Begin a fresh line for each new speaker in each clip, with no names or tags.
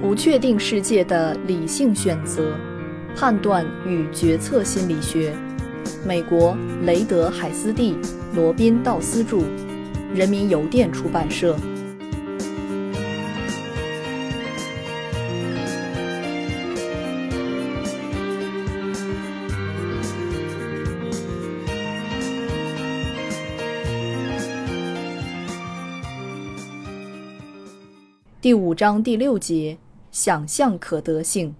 不确定世界的理性选择、判断与决策心理学，美国雷德海斯蒂、罗宾道斯著，人民邮电出版社。第五章第六节。想象可得性。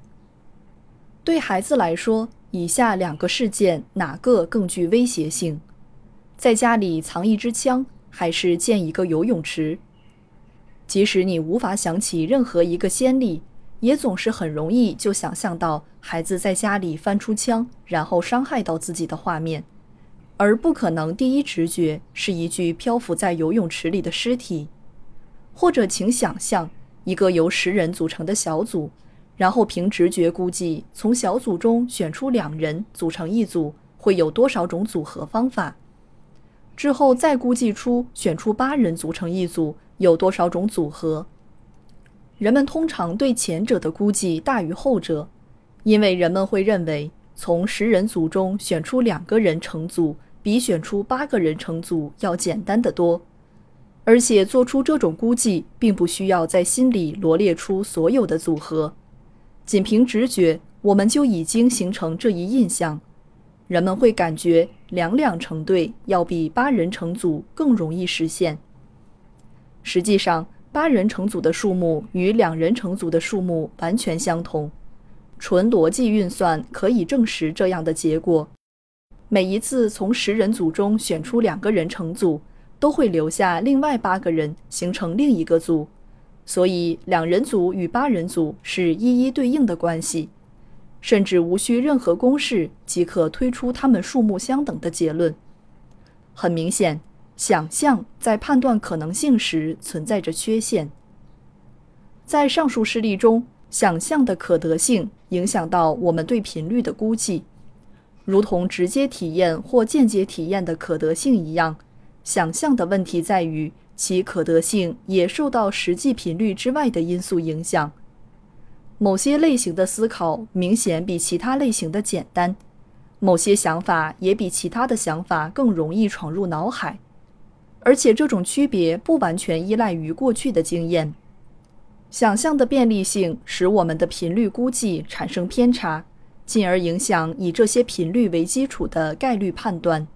对孩子来说，以下两个事件哪个更具威胁性？在家里藏一支枪，还是建一个游泳池？即使你无法想起任何一个先例，也总是很容易就想象到孩子在家里翻出枪，然后伤害到自己的画面，而不可能第一直觉是一具漂浮在游泳池里的尸体。或者，请想象。一个由十人组成的小组，然后凭直觉估计从小组中选出两人组成一组会有多少种组合方法，之后再估计出选出八人组成一组有多少种组合。人们通常对前者的估计大于后者，因为人们会认为从十人组中选出两个人成组比选出八个人成组要简单得多。而且做出这种估计，并不需要在心里罗列出所有的组合，仅凭直觉，我们就已经形成这一印象。人们会感觉两两成对要比八人成组更容易实现。实际上，八人成组的数目与两人成组的数目完全相同，纯逻辑运算可以证实这样的结果。每一次从十人组中选出两个人成组。都会留下另外八个人形成另一个组，所以两人组与八人组是一一对应的关系，甚至无需任何公式即可推出他们数目相等的结论。很明显，想象在判断可能性时存在着缺陷。在上述事例中，想象的可得性影响到我们对频率的估计，如同直接体验或间接体验的可得性一样。想象的问题在于，其可得性也受到实际频率之外的因素影响。某些类型的思考明显比其他类型的简单，某些想法也比其他的想法更容易闯入脑海，而且这种区别不完全依赖于过去的经验。想象的便利性使我们的频率估计产生偏差，进而影响以这些频率为基础的概率判断。